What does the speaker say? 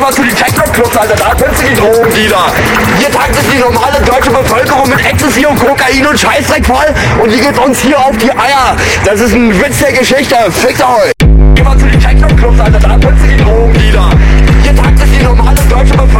geh mal zu den Techno-Clubs, Alter, da findest du die Drogen, wieder. Hier tankt es die normale deutsche Bevölkerung mit Ecstasy und Kokain und Scheißdreck voll und die geht uns hier auf die Eier. Das ist ein Witz der Geschichte, fickt euch. Geh mal zu den Techno-Clubs, Alter, da findest du die Drogen, wieder. Hier tankt es die normale deutsche Bevölkerung